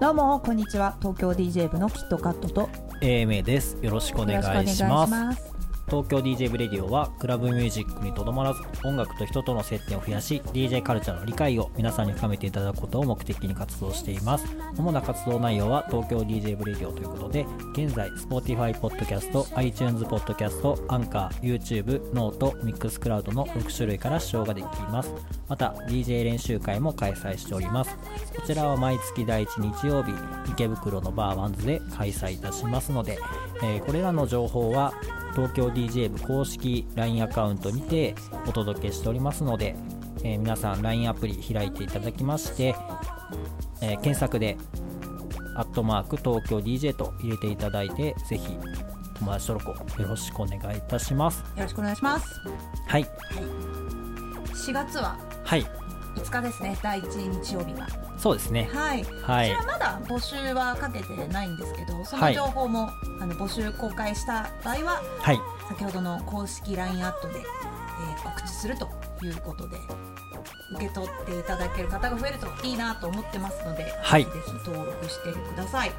どうもこんにちは。東京 DJ 部のキットカットと。AMA です。よろしくお願いしよろますくお願いします東京 DJ ブレディオはクラブミュージックにとどまらず音楽と人との接点を増やし DJ カルチャーの理解を皆さんに深めていただくことを目的に活動しています。主な活動内容は東京 DJ ブレディオということで現在 Spotify ポッドキャスト iTunes ポッドキャストアンカー YouTube ノートミックスクラウドの6種類から視聴ができます。また DJ 練習会も開催しております。こちらは毎月第1日曜日池袋のバーワンズで開催いたしますので、えーこれらの情報は東京 DJ 部公式 LINE アカウントにてお届けしておりますので、えー皆さん LINE アプリ開いていただきまして、えー検索で「アットマーク東京 DJ」と入れていただいてぜひ友達登録をよろしくお願いいたします。よろしくお願いします。はい。4月は？はい5日ですね。第1日曜日が。そうですね。はい、はい。こちらまだ募集はかけてないんですけどそのはい情報も、あの募集公開した場合ははい。先ほどの公式 LINE アットで、えー告知するということで受け取っていただける方が増えるといいなと思ってますので、はい。ぜひ登録してください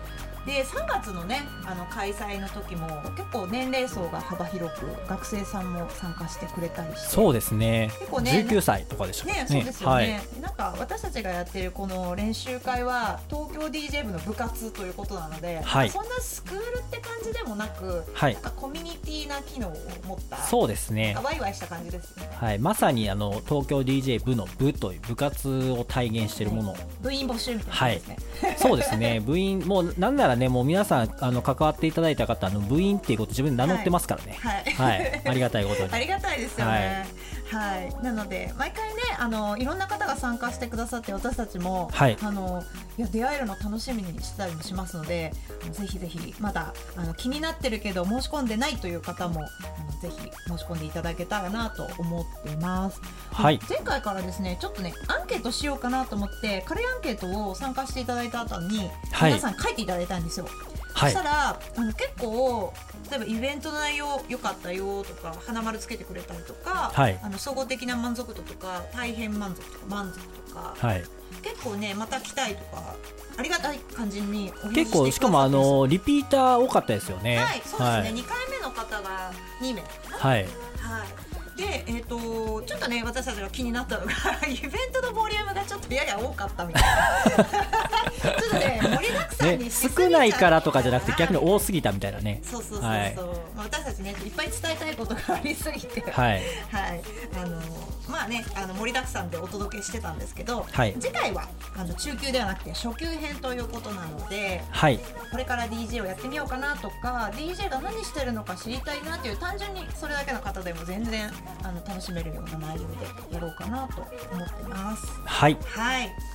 で3月のねあの開催の時も結構年齢層が幅広く学生さんも参加してくれたりしてそうですね。結構ね19歳とかでしたね、そうですよね、はいなんか私たちがやってるこの練習会は東京 DJ 部の部活ということなので、はい。そんなスクールって感じでもなく、はい。なんかコミュニティな機能を持ったそうですね。ワイワイした感じですね。はい、まさにあの東京 DJ 部の部という部活を体現しているもの、部員募集みたいなですね、そうですね。部員もうなんならねもう皆さんあの関わっていただいた方あの部員っていうこと自分で名乗ってますからね。はい。はい、ありがたいことに。ありがたいですよね。はい、なので毎回ねあのいろんな方が参加してくださって私たちも、はい。あのいや出会えるの楽しみにしてたりもしますのでぜひぜひまだあの気になってるけど申し込んでないという方もあのぜひ申し込んでいただけたらなと思っています。はい。前回からですねちょっとねアンケートしようかなと思って軽いアンケートを参加していただいた後に、はい。皆さん書いていただいたんですよ。はい。そしたらあの結構例えばイベントの内容良かったよとか花丸つけてくれたりとか、はい。あの総合的な満足度とか大変満足とか満足とか、はい、結構ねまた来たいとかありがたい感じに結構しかもあのリピーター多かったですよね。はいそうですね、はい。2回目の方が2名はい。はいでえっ、とちょっとね私たちが気になったのが イベントのボリュームがちょっとやや多かったみたいな。ちょっとね盛りだくさんねにしすぎちゃ少ないからとかじゃなくて逆に多すぎたみたいなね。そうそうそうそう、はい。まあ、私たちねいっぱい伝えたいことがありすぎて。はい。はい、あのまあねあの盛りだくさんでお届けしてたんですけど、はい。次回はあの中級ではなくて初級編ということなのではい。これから DJ をやってみようかなとか DJ が何してるのか知りたいなという単純にそれだけの方でも全然あの楽しめるような内容でやろうかなと思ってます。はいはいま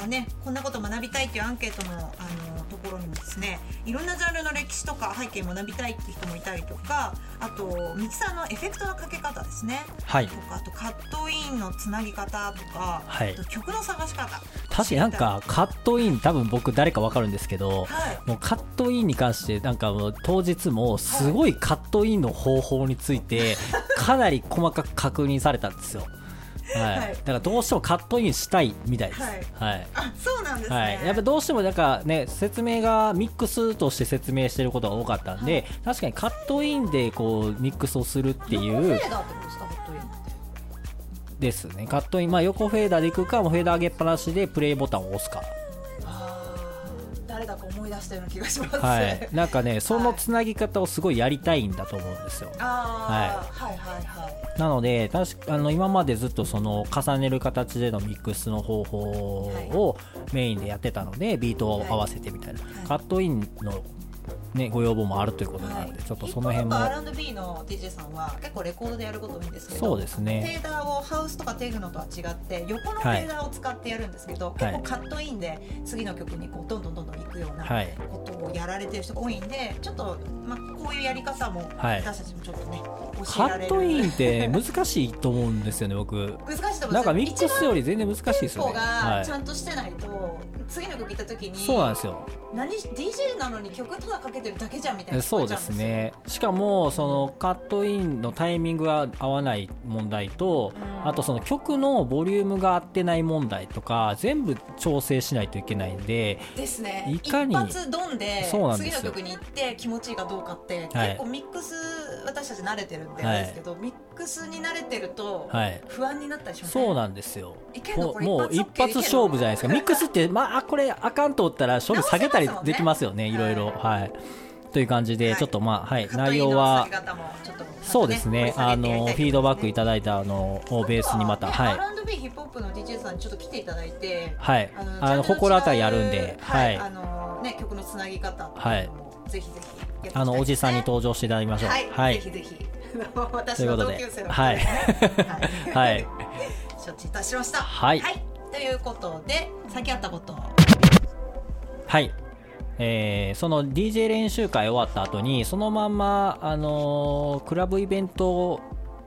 たねこんなこと学びたいっていうアンケートのあのところにもですねいろんなジャンルの歴史とか背景学びたいっていう人もいたりとかあとミキサーのエフェクトのかけ方ですね。はい。とかあとカットインのつなぎ方とか、はい。あと曲の探し方。確かになんかカットイン多分僕誰かわかるんですけどはい。もうカットインに関してなんかもう当日もすごいカットインの方法について かなり細かく確認されたんですよ。はい、はい。だからどうしてもカットインしたいみたいです。はい。はい。あそうなんですね、はい、やっぱどうしてもなんかね説明がミックスとして説明してることが多かったんで、確かにカットインでこうミックスをするっていう横フェーダーってことですかカットインってですね。カットインまあ横フェーダーでいくかもうフェーダー上げっぱなしでプレイボタンを押すか誰だか思い出したような気がします、はい。なんかねそのつなぎ方をすごいやりたいんだと思うんですよ。あー、はい、はいはいなので確かあの今までずっとその重ねる形でのミックスの方法をメインでやってたのでビートを合わせてみたいな、い。カットインの、ね、ご要望もあるということなので、ちょっとその辺も R&B の DJ さんは結構レコードでやること多いんですけどそうですね。フェーダーをハウスとかテクノとは違って横のフェーダーを使ってやるんですけど、結構カットインで次の曲にこうどんどんどんどんいくようなはい。ことをやられてる人が多いんでちょっと、まあ、こういうやり方もはい。私たちもちょっとね、えられるットインって難しいと思うんですよね僕。難しいと思うなんかミックスより全然難しいですよね。がはい。ちゃんとしてないと、次の曲行った時にそうなんですよ。何 DJ なのに曲ただかけてるだけじゃんみたいなそうですね。しかもそのカットインのタイミングが合わない問題とうん。あとその曲のボリュームが合ってない問題とか全部調整しないといけないんでですね。いかに一発ドンで次の曲に行って気持ちいいかどうかって、はい。結構ミックス私たち慣れてるんではい。ですけど、ミックスに慣れてるとはい。不安になったりしますそうなんですよ。もう一発勝負じゃないですか。ミックスってまあこれあかんと思ったら勝負下げたりできますよねい。ろいろ。はい。という感じではい。ちょっとまあはい。内容はそうですね。あのフィードバックいたただいたあのをベースにまたねはい。R&B ヒップホップの DJ さんにちょっと来ていただいてはい。あのあの心当たりやるんでは、はい。いあのね曲のつなぎ方ってい。ぜひぜひあのおじさんに登場していただきましょう。はい、はい。ぜひぜひ。私ということで。の同級生のはい。はい、はい。承知いたしました。はい。ということで先あったことはい。えーその DJ 練習会終わった後にそのまんま、あのークラブイベントと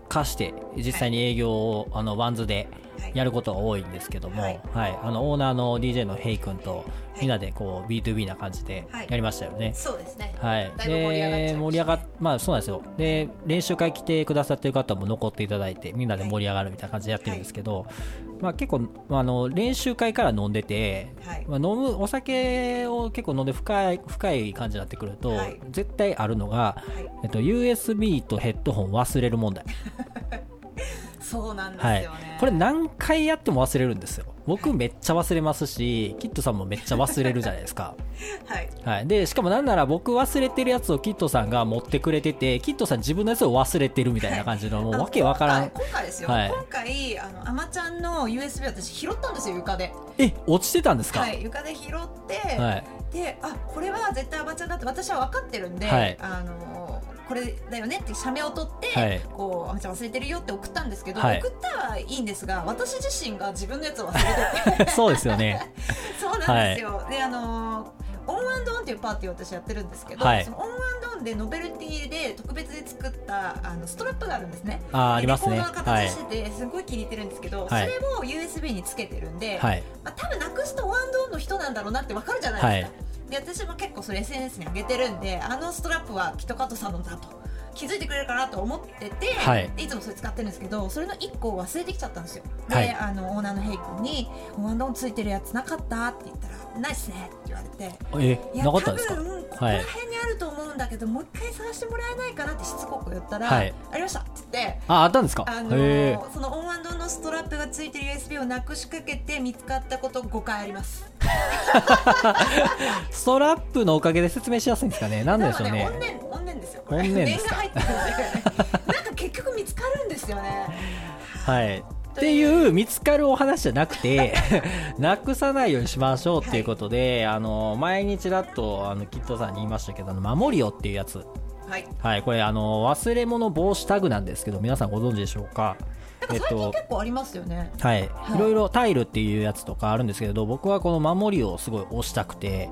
化して実際に営業を、あのワンズでやることが多いんですけども、ははい。いあのオーナーの DJ のヘイ君とみんなでこう B2B な感じではい。やりましたよね。そうですね。はい、で盛り上がっまあそうなんですよ。で練習会来てくださってる方も残っていただいてみんなで盛り上がるみたいな感じでやってるんですけど、まあ、結構まああの練習会から飲んでて、はい。まあ、飲むお酒を結構飲んで深い深い感じになってくると、はい。絶対あるのが、はい。えっと、USB とヘッドホン忘れる問題、そうなんですはい。よね、これ何回やっても忘れるんですよ。僕めっちゃ忘れますしキッドさんもめっちゃ忘れるじゃないですか。はい。はい、でしかもなんなら僕忘れてるやつをキッドさんが持ってくれててキッドさん自分のやつを忘れてるみたいな感じの、もうわけわからん。今回今回ですよ、はい。今回あのアマちゃんの USB 私拾ったんですよ床で。え落ちてたんですか？はい。床で拾って、はい。であこれは絶対アマちゃんだって私は分かってるんで、はい。あのこれだよねって写メを撮って、はい。こうアマちゃん忘れてるよって送ったんですけど、はい。送ったはいいんですが私自身が自分のやつを忘れてて。そうですよね。そうなんですよ、であのーオンアンドオンっていうパーティーを私やってるんですけど、はい。そのオンアンドオンでノベルティで特別で作ったあのストラップがあるんですね。あーありますね。レコードの形してて、すごい気に入ってるんですけど、はい。それを USB につけてるんで、はい。まあ、多分なくすとオンアンドオンの人なんだろうなってわかるじゃないですか、で私も結構それ SNS に上げてるんであのストラップはキットカットさんのだと。気づいてくれるかなと思ってて、はい。でいつもそれ使ってるんですけどそれの1個を忘れてきちゃったんですよ。で、はい。あのオーナーのヘイ君に「オンアンドオンついてるやつなかった?」って言ったら「ないっすね」って言われてえいやなかったんですか？多分ここら辺にあると思うんだけど、もう一回探してもらえないかなってしつこく言ったら「はいありました」って言ってああったんですか？あのそのオンアンドのストラップがついてる USB をなくしかけて見つかったこと5回あります。え ストラップのおかげで説明しやすいんですかね？なんででしょうね怨念怨念ですよ。怨念ですか？念が入ってるんでなんか結局見つかるんですよね。はい。っていう見つかるお話じゃなくて なくさないようにしましょうっていうことで、あの前にちらっとあのキットさんに言いましたけどあの守りよっていうやつ。はい。はいこれあの忘れ物防止タグなんですけど皆さんご存知でしょうか？なんか最近結構ありますよね、はい、い。いろいろタイルっていうやつとかあるんですけど僕はこの守りをすごい推したくて、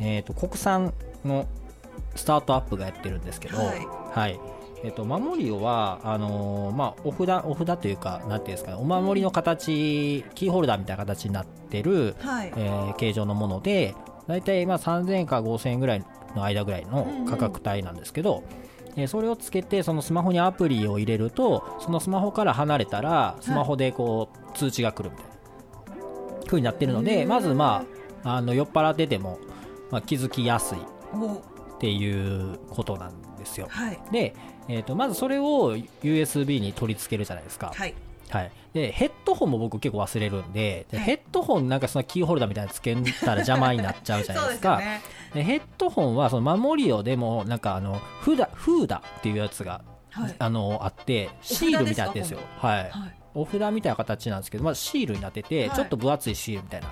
えー、と国産のスタートアップがやってるんですけど、はい。はい。えー、と守りをはあのーまあ、お札お札というかなんていうんですかねお守りの形キーホルダーみたいな形になってる、はい。えー形状のもので大体まあ3000円か5000円ぐらいの間ぐらいの価格帯なんですけど、えーそれをつけてそのスマホにアプリを入れるとそのスマホから離れたらスマホでこう通知が来るみたいな風になってるのでまずまああの酔っ払ってても、まあ、気づきやすいっおていうことなんですよ。はい。で、えー、とまずそれを USB に取り付けるじゃないですか、はい。はい、でヘッドホンも僕結構忘れるんでではい。ヘッドホンなんかそのキーホルダーみたいなのつけたら邪魔になっちゃうじゃないです すよね。でヘッドホンはその守りをでもなんかあのフーダフーダっていうやつがはい。あのあってシールみたいになですよ。はい。はい。お札みたいな形なんですけど、まあ、シールになってて、はい。ちょっと分厚いシールみたいな。へ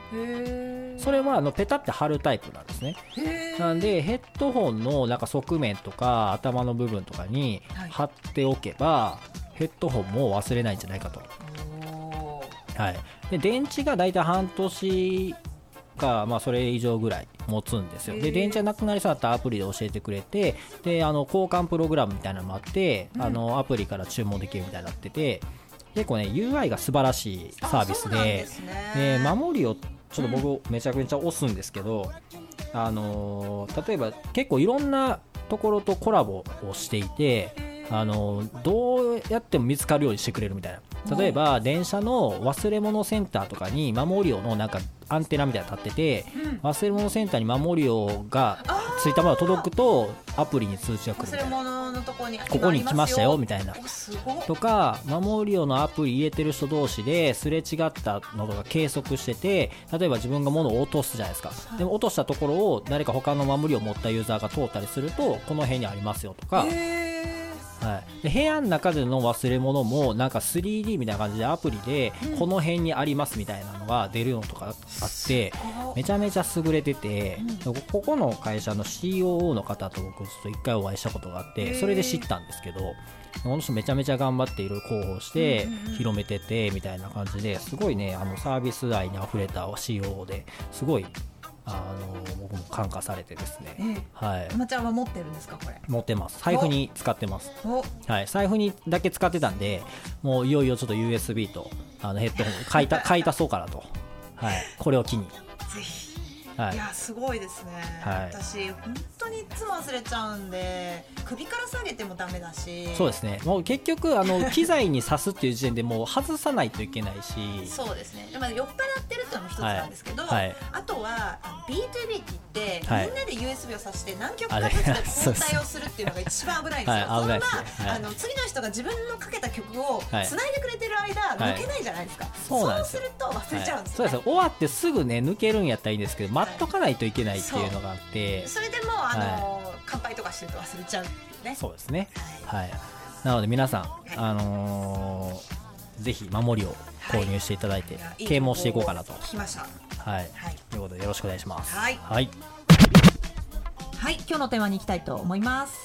それはあのペタって貼るタイプなんですね。えなんでヘッドホンのなんか側面とか頭の部分とかにはい。貼っておけば、ヘッドホンも忘れないんじゃないかと。はい、で電池が大体半年か、まあ、それ以上ぐらい持つんですよ、で電池がなくなりそうだったらアプリで教えてくれてであの交換プログラムみたいなのもあって、あのアプリから注文できるみたいになってて結構ね UI が素晴らしいサービスでですね。で守りをっちょっと僕めちゃくちゃ押すんですけど、あの例えば結構いろんなところとコラボをしていて、あのどうやっても見つかるようにしてくれるみたいな。例えば電車の忘れ物センターとかに守りをのなんかアンテナみたいなの立ってて、忘れ物センターに守りをがついたものが届くとアプリに通知が来るこにここに来ましたよ。みたいな。とか守りをのアプリ入れてる人同士ですれ違ったのとか計測してて例えば自分が物を落とすじゃないですか。でも落としたところを誰か他の守りを持ったユーザーが通ったりするとこの辺にありますよとか、へはい、で部屋の中での忘れ物もなんか 3D みたいな感じでアプリでこの辺にありますみたいなのが出るのとかあってめちゃめちゃ優れてて、こここの会社の COO の方と僕ちょっと一回お会いしたことがあってそれで知ったんですけどこの人めちゃめちゃ頑張っていろいろ広報して広めててみたいな感じですごいねあのサービス愛にあふれた COO ですごいあの僕も感化されてですね、えはい。え、まちゃんは持ってるんですかこれ？持ってます。財布に使ってます。おはい、財布にだけ使ってたんで、もういよいよちょっと USB とあのヘッドホン買いた 買い足そうかなと、はい、これを機に、ぜひはい。いやすごいですね、はい。私本当にいつも忘れちゃうんで首から下げてもダメだし。そうですね、もう結局、あの 機材に挿すっていう時点でもう外さないといけないし、そうですね。でも酔っ払ってるっていうのも一つなんですけど、はい。はい。あとはあの B2B って言って、はい。みんなで USB を挿して何曲かずつ 交代をするっていうのが一番危ないんですよ、そんねはい。なあの次の人が自分のかけた曲をはい。繋いでくれてる間、はい。抜けないじゃないですか、そうすると忘れちゃうんですよ、ね。はいそうです。終わってすぐね抜けるんやったらいいんですけど待っとかないといけない。っていうのがあってそれでもあの、乾杯とかしてると忘れちゃうね。そうですね。はい。はい。なので皆さんあのーぜひ守りを購入していただいてい。やいい啓蒙していこうかなと。聞きました。はい。はい。ということでよろしくお願いします。はい。はい。はい、今日のテーマに行きたいと思います。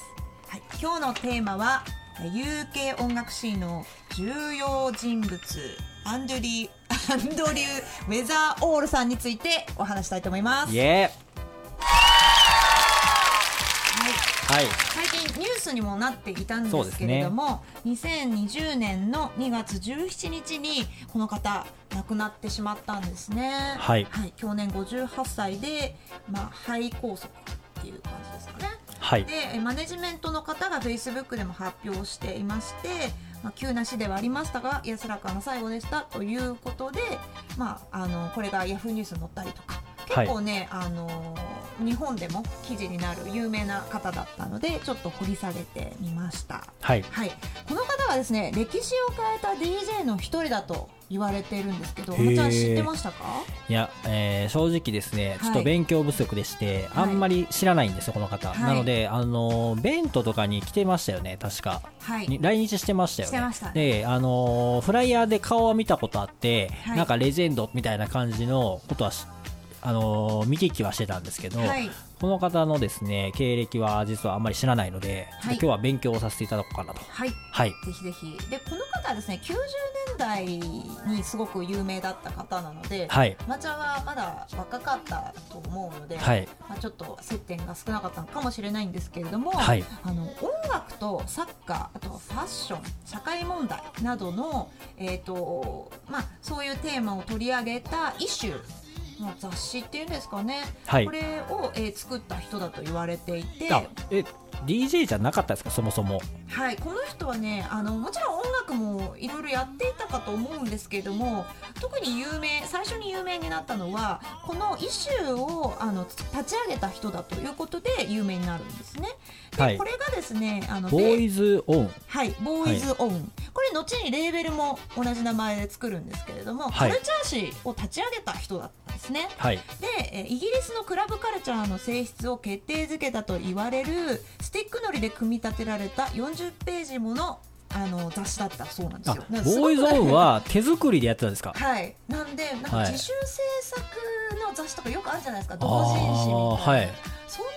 はい、今日のテーマはえ UK 音楽シーンの重要人物 アンドリューアンドリューウェザーオールさんについてお話したいと思います。イエはい、最近ニュースにもなっていたんですけれども、2020年の2月17日にこの方亡くなってしまったんですね。はい。去年58歳で、まあ、肺梗塞っていう感じですかね。はい。でえマネジメントの方がフェイスブックでも発表していまして、まあ、急な死ではありましたが安らかな最後でした。ということで、まあ、あのこれがヤフーニュースに載ったりとか。結構ね、あの日本でも記事になる有名な方だったのでちょっと掘り下げてみました。はい。はい、この方はですね歴史を変えた DJ の一人だと言われているんですけど、まちゃん知ってましたか？いや、えー正直ですね、いちょっと勉強不足でして、はいあんまり知らないんですよ、この方。はいなので、あのー、ベントとかに来てましたよね、確か。はいに来日してましたよね。してましたねで、あのーフライヤーで顔は見たことあって、はいなんかレジェンドみたいな感じのことはし、あのー見聞きはしてたんですけど、はいこの方のですね、経歴は実はあんまり知らないので、はい今日は勉強をさせていただこうかなと。はいはい。ぜひぜひでこの方はですね90年代にすごく有名だった方なので、はい。まちゃんはまだ若かったと思うので、はい。まあ、ちょっと接点が少なかったのかもしれないんですけれども、はいあの音楽とサッカーあとはファッション社会問題などの、えーとまあ、そういうテーマを取り上げた一種の雑誌っていうんですかね、はいこれを、えー作った人だと言われていて。あ、え、DJ じゃなかったですか、そもそも。はい、この人はねあのもちろん音楽もいろいろやっていたかと思うんですけれども特に有名最初に有名になったのはこのイシューをあの立ち上げた人だということで有名になるんですね。で、はいこれがですねあのボーイズオン。はい、ボーイズオン、これ後にレーベルも同じ名前で作るんですけれども、はいカルチャー誌を立ち上げた人だったんですね。はい。でえーイギリスのクラブカルチャーの性質を決定づけたと言われるスティックのりで組み立てられた40ページものあの雑誌だったそうなんですあよ。ボーイズオンは 手作りでやってたんですか？はい、なんでなんかはい。自主制作の雑誌とかよくあるじゃないですか、あ同人誌みたいな、ーはいそんな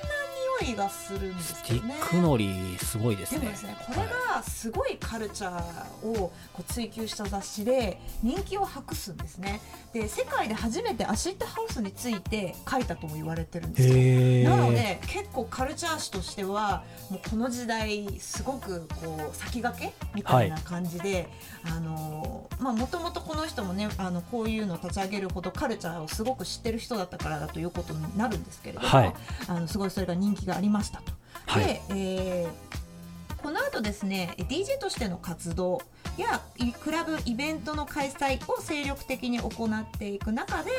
にいがするんですスティよねックのりすごいですね。でもですねこれがすごいカルチャーをこう追求した雑誌で人気を博すんですね。で世界で初めてアシッドハウスについて書いたとも言われてるんですよ。なので結構カルチャー誌としてはもうこの時代すごくこう先駆けみたいな感じで、あのまあもともとこの人もねあのこういうのを立ち上げるほどカルチャーをすごく知ってる人だったからだということになるんですけれども、はい。あのすごいそれが人気がありましたと。はい。で、えーこの後ですね DJ としての活動やいクラブイベントの開催を精力的に行っていく中で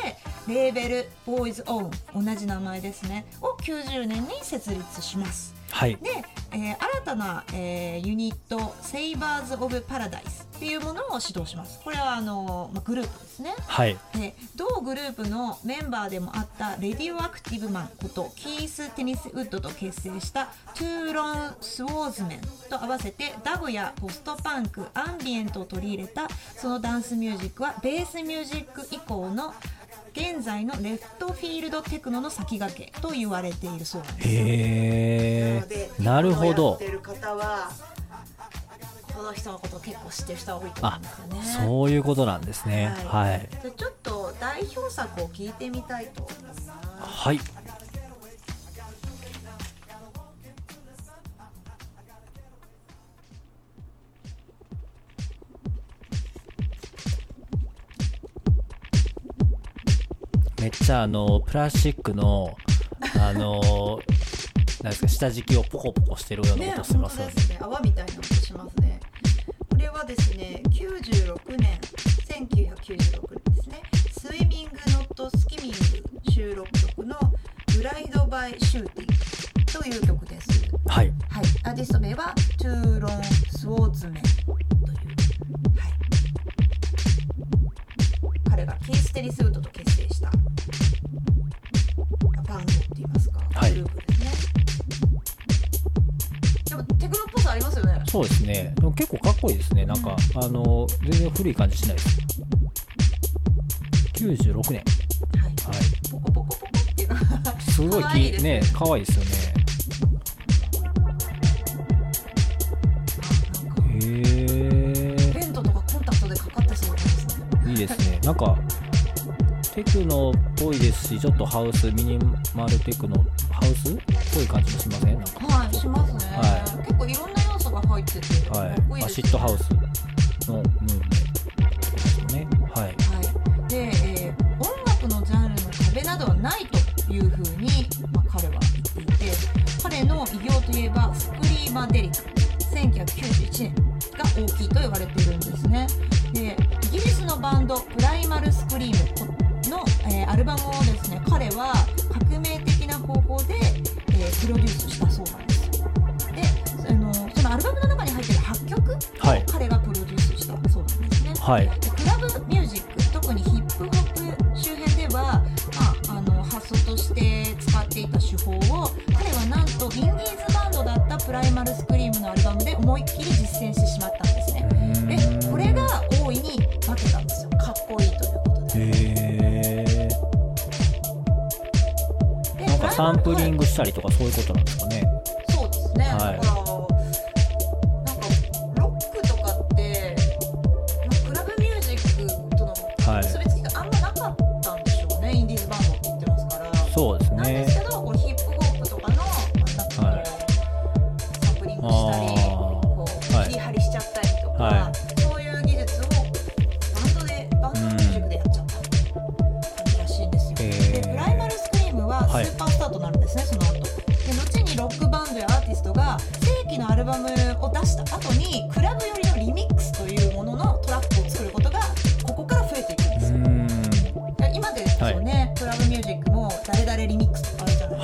レーベルボーイズオウン同じ名前ですねを90年に設立しますはい。で、えー新たな、えーユニットセイバーズ・オブ・パラダイスっていうものを指導します。これはあの、まあ、グループですね。はい。で同グループのメンバーでもあったレディオアクティブマンことキース・テニスウッドと結成したトゥーロン・スウォーズメンと合わせてダブやポストパンクアンビエントを取り入れたそのダンスミュージックはベースミュージック以降の現在のレフトフィールドテクノの先駆けと言われているそうなんです。よへえなるほやどってる方はこの人のことを結構知ってる人が多いと思うんですよね。そういうことなんですね。はい。じゃあちょっと代表作を聞いてみたいと思います。はいめっちゃあのプラスチックのあのなんですか下敷きをポコポコしてるようなね、音してますよねね。泡みたいな音しますね。これはですね、96年、1996年ですね。スイミングノットスキミング収録曲のグライドバイシューティングという曲です。はいはい、アーティスト名はトゥーロン・スウォーズメンという、はい、彼がキース・テリスウッドそうですね。でも結構かっこいいですね。なんか、あの全然古い感じしないです。96年。はい。はい。ポコポコポコっていうのが すごいきね可愛いですよね。へえベントとかコンタクトでかかってそうですねいいですね。なんかテクノっぽいですしちょっとハウスミニマルテクノハウス？っぽい感じもしません？入ってて。かはい。アシッドハウスのムーブはいそうですね。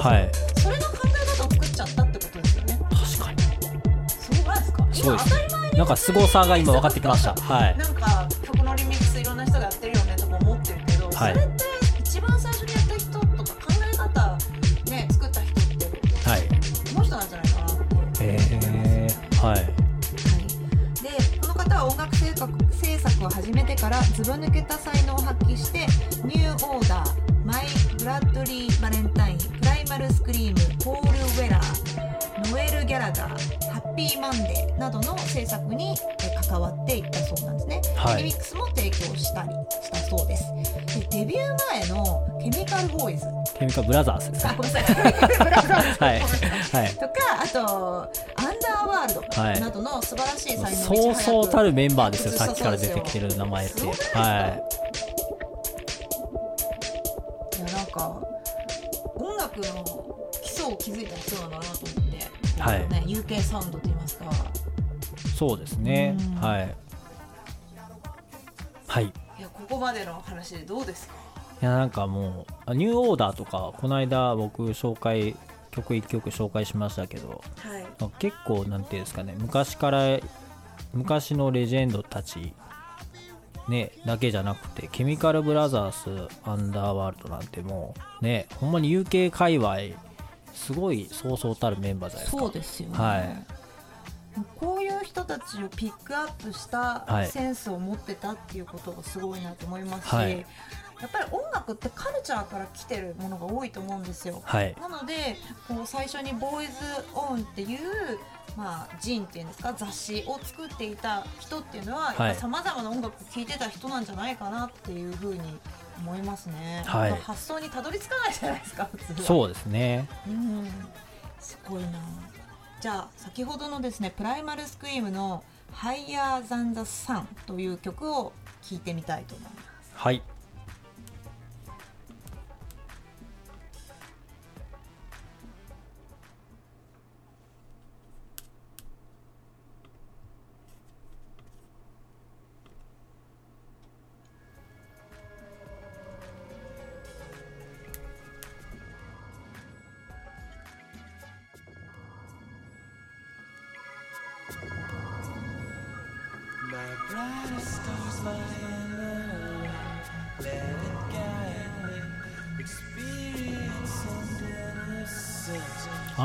はい。それの考え方を作っちゃったってことですよね。確かに。すごくないですか。すごいです。今当たり前になんか凄さが今分かってきました。はい。なんかわっていったそうなんですね、はい。リミックスも提供したりしたそうです。でデビュー前のケミカルボーイズ。ケミカルブラザーズですね。あごめんなさい。ケミカルブラザーズ。はい。はい。とかあとアンダーワールはい。ドなどの素晴らしい才能そうそうたるメンバーですよさっきから出てきてる名前って。はい。やなんか音楽の基礎を築いた人だなと思って、はい。ね、UK サウンドと言いますかそうですね。うん。はい。はい。いやここまでの話でどうですか？いやなんかもうあニューオーダーとかこの間僕紹介曲1曲紹介しましたけどはい。まあ結構なんていうんですかね昔から昔のレジェンドたちねだけじゃなくてケミカルブラザースアンダーワールドなんてもうねほんまに UK 界隈すごいそうそうたるメンバーじゃないですか。そうですよね、はいこういう人たちをピックアップしたはい。センスを持ってたっていうことがすごいなと思いますし、はい。やっぱり音楽ってカルチャーから来てるものが多いと思うんですよ。はい。なのでこう最初にボーイズオンっていうまあ、ジンっていうんですか雑誌を作っていた人っていうのははい。さまざまな音楽を聴いてた人なんじゃないかなっていうふうに思いますね、はい。発想にたどり着かないじゃないですか普通は。そうですね。うん。すごいなじゃあ先ほどのですねプライマルスクリームの「Higher Than the Sun」という曲を聴いてみたいと思います。はい。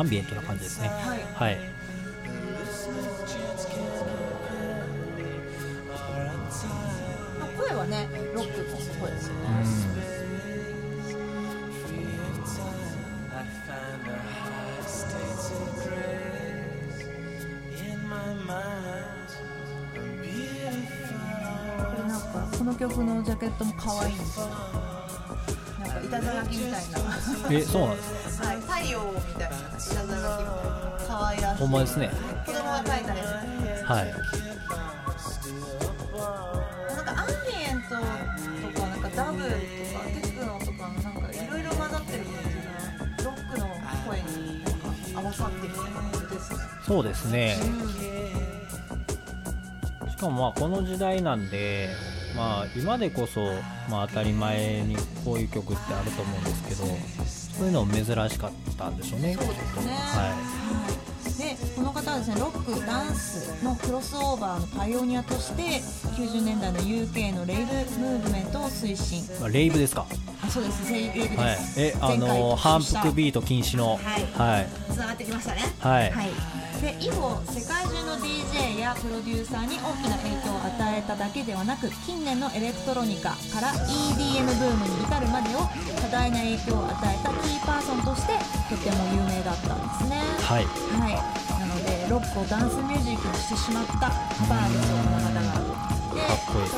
ンビエントな感じですね。はい。はい。まあ声はねロックの声ですようねん。これなんかこの曲のジャケットも可愛いんですよ。なんかいたずら書きみたいな。えそうなんですか？はい、太陽みたいないたずら書きみたいな可愛らしい。ほんまですね。子供が描いたやつ。はい。なんかアンビエントとかなんかダブとかテクノとかなんかいろいろ混ざってる感じがロックの声に合わさってる感じですね。そうですね。うしかもまあこの時代なんでまあ今でこそまあ当たり前にこういう曲ってあると思うんですけどそういうのも珍しかったんでしょうね。ん、そうですね。はでこの方はですねロックダンスのクロスオーバーのパイオニアとして90年代の UK のレイブムーブメントを推進。レイブですか？あそうです。レイブです、はい。えあの反復ビート禁止の。はい。はい。つながってきましたね。はい。で以後世界やプロデューサーに大きな影響を与えただけではなく近年のエレクトロニカから EDM ブームに至るまでを多大な影響を与えたキーパーソンとしてとても有名だったんですね。はい。はい。なのでロックをダンスミュージックにしてしまったバーですよこの方がで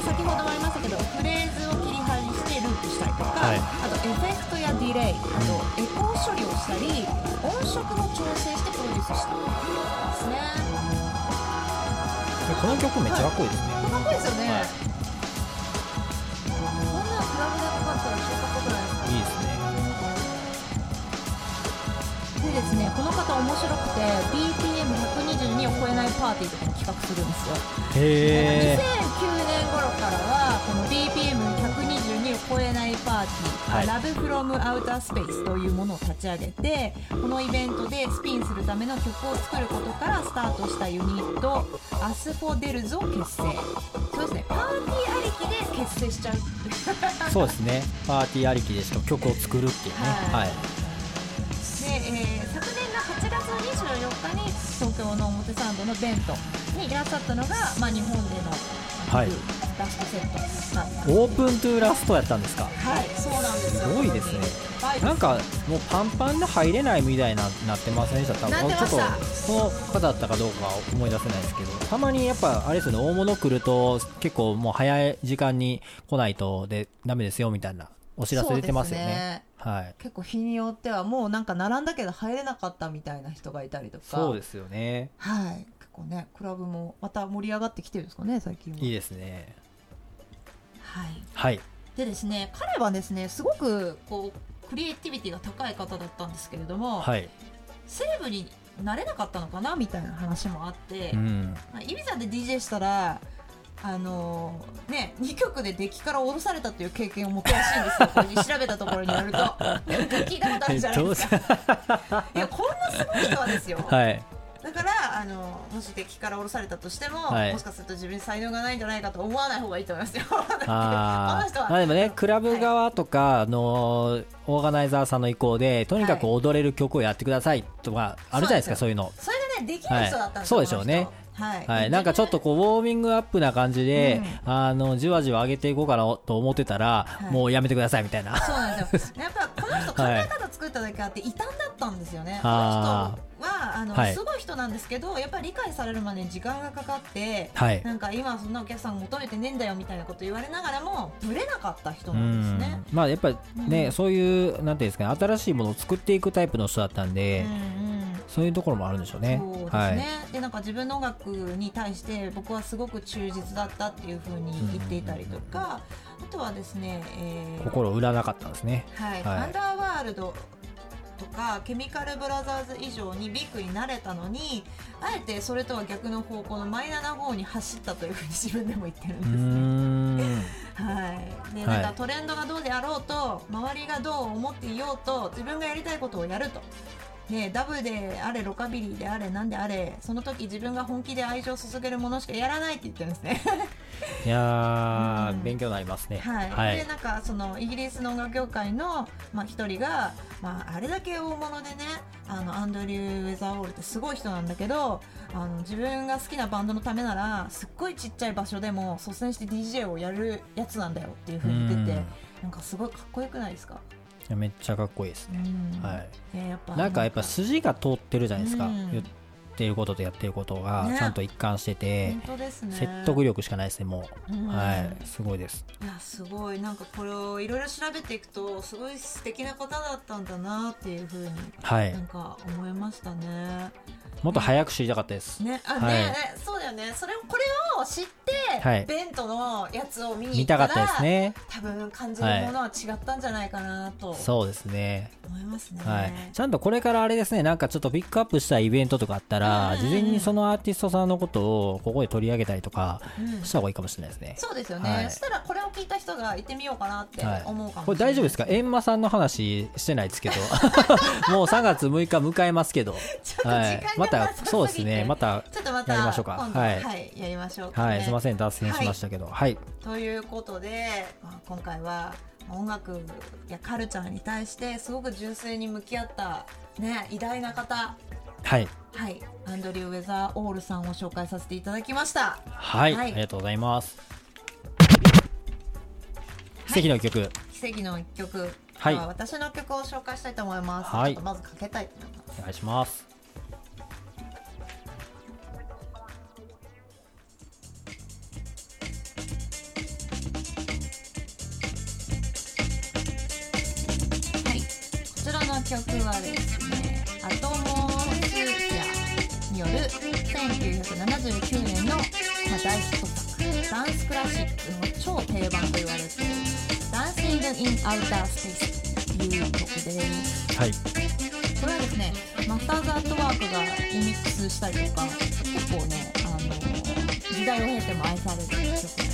先ほどもありましたけどフレーズを切り張りしてループしたりとか、はい。あとエフェクトやディレイあとエコー処理をしたり音色も調整してプロデュースしたんですね。でこの曲めっちゃかっこいいですね。かっこいいですよね、はい。こんなクラブでかかったら超かっこないですかいいですね。でですねこの方面白くて BPM122 を超えないパーティーとかも企画するんですよ。へえ2009年頃からは BPM122 を超えないパーティー、はい。ラブフロムアウタースペースというものを立ち上げてこのイベントでスピンするための曲を作ることからスタートしたユニットアスフォデルズを結成。そうですね。パーティーありきで結成しちゃう。そうですね。パーティーありきでしかも曲を作るっていうね。ははい。い、で、えー昨年の8月24日に東京の表参道のベントにいらっしゃったのが、まあ、日本でのあはい。ラストセット。オープントゥーラストやったんですか？はいそうなんですよ。すごいですね。はい。なんかもうパンパンで入れないみたいななってませんでした？多なってました。ちょっとその方だったかどうかは思い出せないですけどたまにやっぱあれですよね。大物来ると結構もう早い時間に来ないとでダメですよみたいなお知らせ出てますよねはい。結構日によってはもうなんか並んだけど入れなかったみたいな人がいたりとか。そうですよね。はい。結構ねクラブもまた盛り上がってきてるんですかね最近はいいですね。は。い。はい。でですね彼はですねすごくこうクリエイティビティが高い方だったんですけれども、はい。セレブになれなかったのかなみたいな話もあって、うん。まあ、イビザで DJ したらあのーね、2曲でデッキから降ろされたという経験を持ってらしいんですよ。これ調べたところによると。聞いたことあるじゃないですか。いやこんなすごい人はですよ。はい。だからあのもしデッキから降ろされたとしても、はい。もしかすると自分に才能がないんじゃないかと思わない方がいいと思いますよ。あ まあでもねクラブ側とかのオーガナイザーさんの意向でとにかく踊れる曲をやってくださいとかあるじゃないですかそういうの。それでねできる人だったんですよ、はい。そうでしょうねはい、はい、なんかちょっとこうウォーミングアップな感じで、うあのじわじわ上げていこうかなと思ってたら、い。もうやめてくださいみたいな。そうなんですよ。やっぱこの人考え方作っただけあって異端だったんですよね。この人。あはあの、はい。すごい人なんですけど、やっぱり理解されるまでに時間がかかって、はい。なんか今はそんなお客さん求めてねえんだよみたいなこと言われながらもブレなかった人うなんですね。ん。まあやっぱね、うん。そういうなんていうんですかね新しいものを作っていくタイプの人だったんで、うんうん。そういうところもあるんでしょうね。そうですね、はい。でなんか自分の音楽に対して僕はすごく忠実だったっていうふうに言っていたりとか、あとはですね、えー心を売らなかったんですね。はい、はい。アンダーワールドとかケミカルブラザーズ以上にビッグになれたのにあえてそれとは逆の方向のマイナーな方に走ったというふうに自分でも言ってるんうですね。はい、ではいなんかトレンドがどうであろうと周りがどう思っていようと自分がやりたいことをやると。ね、ダブであれロカビリーであれなんであれその時自分が本気で愛情を注げるものしかやらないって言ってるんですね。いやー、うん。勉強になりますね。はい。はい。でなんかそのイギリスの音楽業界のまあ一人が、まあ、あれだけ大物でねあのアンドリュー・ウェザーオールってすごい人なんだけどあの自分が好きなバンドのためならすっごいちっちゃい場所でも率先して DJ をやるやつなんだよっていうふうに言っててうん。なんかすごいかっこよくないですか、いやめっちゃかっこいいですね、うん。はい。なんかやっぱ筋が通ってるじゃないですか、うん。言ってることとやってることがね。ちゃんと一貫してて、ね。説得力しかないですねもう、うん。はい。すごいです。いやすごい。なんかこれをいろいろ調べていくとすごい素敵な方だったんだなっていうふうにはい。なんか思いましたね。もっと早く知りたかったです、ね、あ、はい。そうだよね。それをこれを知って、はい。ベントのやつを見に行たらたかったです。ね。多分感じるものは違ったんじゃないかなと。そうですね。思いますね。はい、ちゃんとこれからあれですね。なんかちょっとピックアップしたイベントとかあったら、うんうんうん。事前にそのアーティストさんのことをここで取り上げたりとかうん。した方がいいかもしれないですね、そうですよね、はい。そしたらこれを聞いた人が行ってみようかなってはい思うかもこれ大丈夫ですか？エンマさんの話してないですけど。もう3月6日迎えますけど。ちょっと時間はい、またそうですね。またちょっとまたやりましょうか。今度ははいい、やりましょうか、ね。はいすいません脱線しましたけど。はい、ということで、まあ、今回は音楽やカルチャーに対してすごく純粋に向き合った、ね、偉大な方。はい。はい、アンドリュー・ウェザーオールさんを紹介させていただきました。はい、はい。ありがとうございます。奇跡の曲。奇跡の一曲、はい。私の曲を紹介したいと思います。はい。まずかけたいと思います。お願いします曲はですね、アトモスフィアによる1979年の、まあ、大ヒット作、ダンスクラシックの超定番と言われてい。る Dancing in Outer Space という曲です。はいこれはですね、マスターズアットワークがリミックスしたりとか、結構ね、あの時代を経ても愛される曲なんです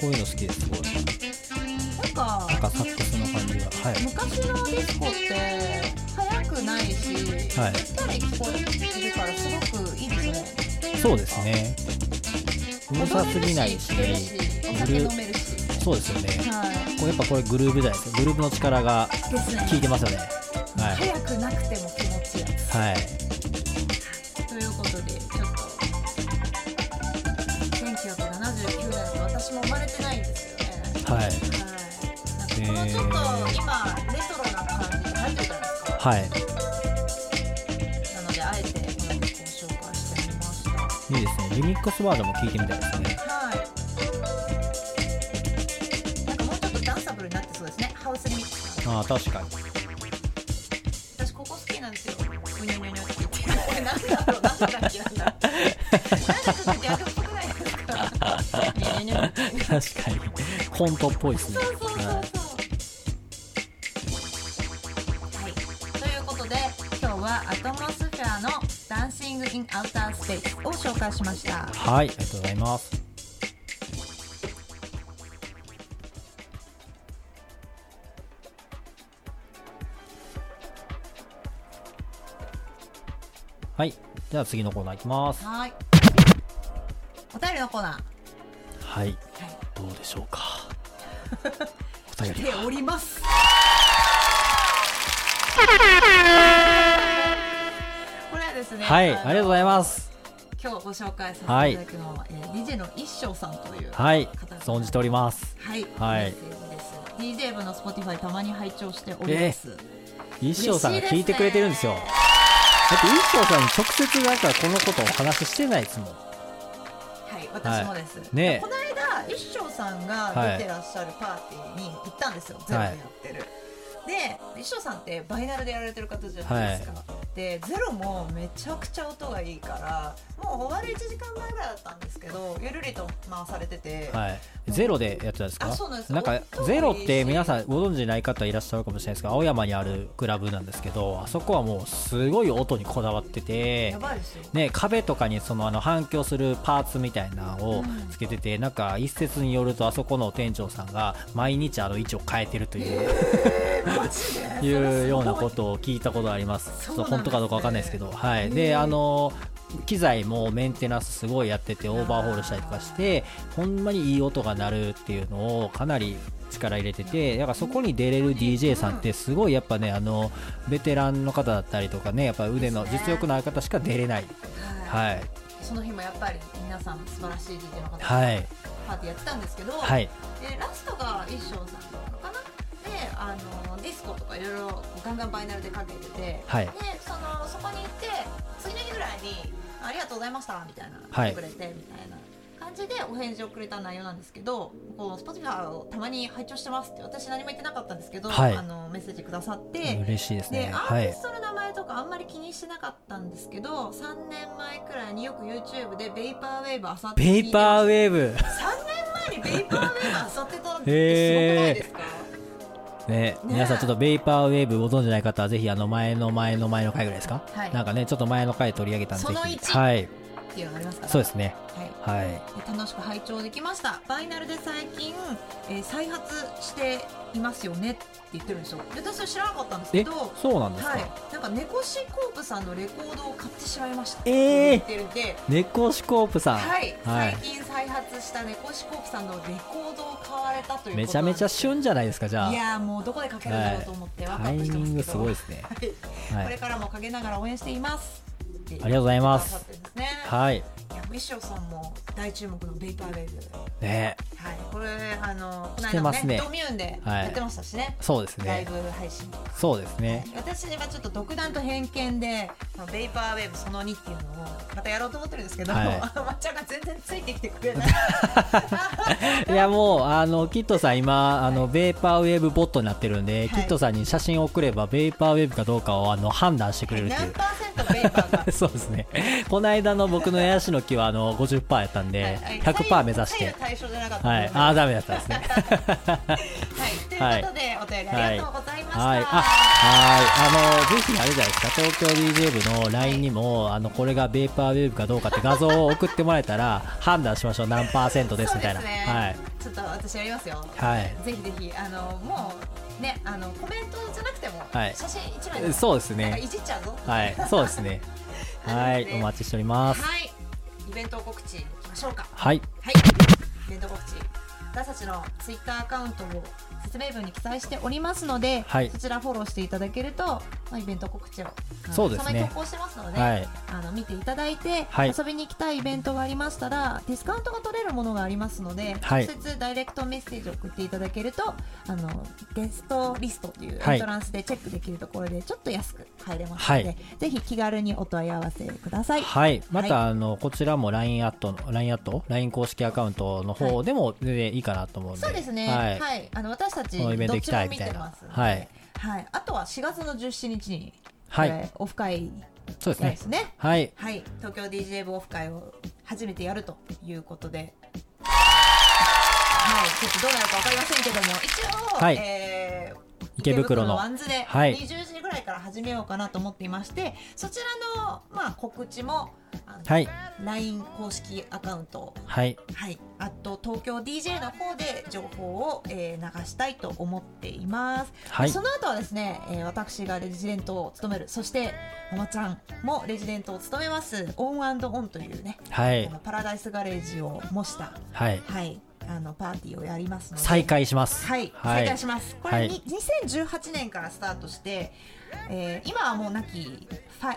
こういうの好きですすごい。なんか。なんかサックスの感じがはい。昔のディスコって速くないし、はい。ゆったり聞こえるからすごくいいですね。そうですね。うるさすぎないしお酒飲めるし。そうですよね。はこれやっぱこれグルーブじゃないですかグルーブの力が。効いてますよね。はい。速くなくても気持ちいい。はい。ということでちょっと1979年と私も生まれてないんですよね。はい今レトロな感じで入ってるじゃないですか。はい。なのであえてこの曲を紹介してみました。いいですね。リミックスバージョンも聞いてみたいですね。はい。なんかもうちょっとダンサブルになってそうですね。ハウスリミックスああ確かに。私ここ好きなんですよ。うにゃうにゃうにゃって言って。これなんだろうなんだっけなんだなんかちょっとギャグっぽくないですか？確かに。コントっぽいですね。そうそうそうそう。はアトモスフェアのダンシングインアウタースペースを紹介しました。い、はい、ありがとうございますはいじゃあ次のコーナーいきますはい。お便りのコーナはいー。どうでしょうか お便り来ております。ですね。はいのありがとうございます今日ご紹介させていただくのは、えー DJ の一生さんという方はい々存じておりますはい。はい。DJ 部の Spotify たまに拝聴しております。一生さんが聞いてくれてるんですよ嬉しいだって一生さんに直接なんかこのことをお話ししてないですもんはい、私もです。ねえこの間、一生さんが出てらっしゃるパーティーに行ったんですよ。ゼロでやってる。で、一生さんってバイナルでやられてる方じゃないですか。で、ゼロもめちゃくちゃ音がいいから、もう終わる1時間前ぐらいだったんですけど、ゆるりと回されてて。はい。ゼロでやってたんですか？あそうなんです。なんかゼロって皆さんご存知ない方いらっしゃるかもしれないですけど青山にあるクラブなんですけどあそこはもうすごい音にこだわっててやばいですよ。ね、壁とかにそのあの反響するパーツみたいなのをつけてて、なんか一説によるとあそこの店長さんが毎日あの位置を変えてるという、いうようなことを聞いたことがあります。そう本当かどうかわかんないですけど、はい、であの機材もメンテナンスすごいやっててオーバーホールしたりとかしてほんまにいい音が鳴るっていうのをかなり力入れててだからそこに出れる DJ さんってすごいやっぱねあのベテランの方だったりとかねやっぱ腕の実力のある方しか出れない。はい。はい。その日もやっぱり皆さん素晴らしい DJ の方がはい。パーティーやってたんですけど、はい。でラストが一生さんかな？であのディスコとかいろいろガンガンバイナルでかけてて、はい。でそのそこに行って次の日ぐらいに「ありがとうございました」みたいなはてくれてみたいな感じでお返事をくれた内容なんですけどこの Spotify をたまに拝聴してますって私何も言ってなかったんですけど、はい。あのメッセージくださって。嬉しいですでねはい。アーティストの名前とかあんまり気にしてなかったんですけど3年前くらいによく YouTube でベイパーウェーブあさってペーパーウェーブ。3年前にベイパーウェーブあさってたってすごくないですか？ね、皆さんちょっとベイパーウェーブご存知ない方はぜひあの前の前の前の回ぐらいですか、はい。なんかねちょっと前の回取り上げたんでぜひ。1はい。っていうのがありますか？らそうですねはい。楽しく拝聴できました。バイナルで最近、えー再発していますよねって言ってるんですよ。で私は知らなかったんですけえどそうなんですか、はい、なんか猫シコープさんのレコードを買ってしまいました。えー。って言ってるんで。猫シコープさん。はい、はい。最近再発した猫シコープさんのレコードを買われたというめちゃめちゃ旬じゃないですかじゃあ。いやーもうどこでかけるんだろうと思ってワクタイワクしてますけど。ミングすごいですね。はい。はい。これからもかけながら応援していますありがとうございます。ね。はい。ミッションさんも大注目のベイパーウェーブ。ね。はい。これあのこの間ねね。ドミューンではい。やってましたしね、そうですね。ライブ配信。そうですね。私はちょっと独断と偏見でベイパーウェーブその2っていうのをまたやろうと思ってるんですけど、はい。あのまっちゃんが全然ついてきてくれない。いやもうあのキットさん今あのベイパーウェーブボットになってるんで、はい。キットさんに写真を送ればベイパーウェーブかどうかをあの判断してくれるっていう。何パーセントベイパーがそうですね。この間の僕のヤシの木はあの50%やったんで、100%目指して。対象じゃなかったはい。ああ、ダメだったんですね。はい、ということで、お便りありがとうございました。はい。あ、はい。あの、ぜひあれじゃないですか、東京 DJ 部の LINE にも、あの、これがベーパーウェーブかどうかって画像を送ってもらえたら、判断しましょう。何パーセントですみたいな。ねはい。ちょっと私やりますよ。はいぜひぜひ、あの、もう、ね、あの、コメントじゃなくても、はい写真一枚でそうですね。いじっちゃうぞ。はい。そうですね。はい。お待ちしております。はい。イベント告知いきましょうか。はい。はい。イベント告知。私たちのツイッターアカウントを説明文に記載しておりますので、はいそちらフォローしていただけると、まあ、イベント告知をそうですね投稿してますので、はいあの見ていただいて、はい遊びに行きたいイベントがありましたらディスカウントが取れるものがありますので、はい直接ダイレクトメッセージを送っていただけるとあのゲストリストというはいエントランスでチェックできるところでちょっと安く入れますので、はいぜひ気軽にお問い合わせください。はい。また、はいあの、こちらも LINE アットの、LINE アット ?LINE 公式アカウントの方でも全然いいかなと思うんで。そうですね。ははいい。あの私たちこのイベント行きたいどっちも見てますみたいなはい。はい。あとは4月の17日に、はいオフ会そうですねやです。ね。はい。はい。東京 DJ 部オフ会を初めてやるということで。はい。ちょっとどうなるかわかりませんけども、一応、はいえー池袋の。ワンズではい。20時ぐらいから始めようかなと思っていまして、そちらの、まあ、告知も、はい。LINE 公式アカウント。はい。はい、あと東京 DJ の方で情報を、えー流したいと思っています、はい。その後はですね、えー私がレジデントを務める。そしてママちゃんもレジデントを務めます。オンオンというね、はい。パラダイスガレージを模した、はい。はい、あのパーティーをやりますので再開します。はい、はい再開します。これ、はいに2018年からスタートして、えー今はもうなき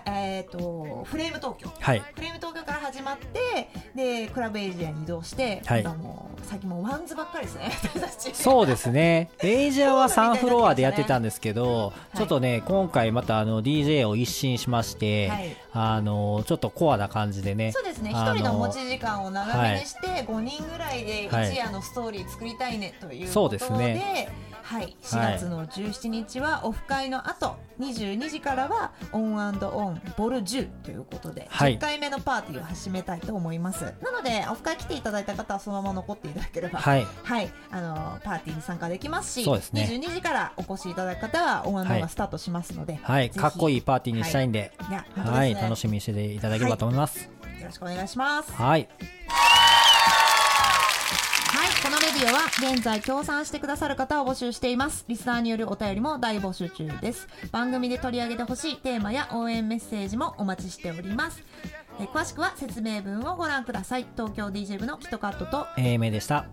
えー、とフレーム東京。はい。フレーム東京から始まってでクラブエイジアに移動して、はい。今もう最近もうワンズばっかりですね。そうですね。エイジアは3フロアでやってたんですけど、い。ちょっとね、今回またあの DJ を一新しまして、はい。あの、ちょっとコアな感じでね。そうですね。一人の持ち時間を長めにして、5人ぐらいではい一夜のストーリー作りたいねというそうですことで、ねはい、4月の17日はオフ会の後22時からはオンオン Vol 10ということで、はい。10回目のパーティーを始めたいと思います。なのでオフ会来ていただいた方はそのまま残っていただければはい。はい、あのパーティーに参加できますしそうですね。22時からお越しいただく方はオンオンはい。がスタートしますので、はい。かっこいいパーティーにしたいんで、はい。ね。楽しみにしていただければと思います。よろしくお願いします。はい。ディオは現在協賛してくださる方を募集しています。リスナーによるお便りも大募集中です。番組で取り上げてほしいテーマや応援メッセージもお待ちしております。え詳しくは説明文をご覧ください。東京 DJ 部のキトカットと A 名でした。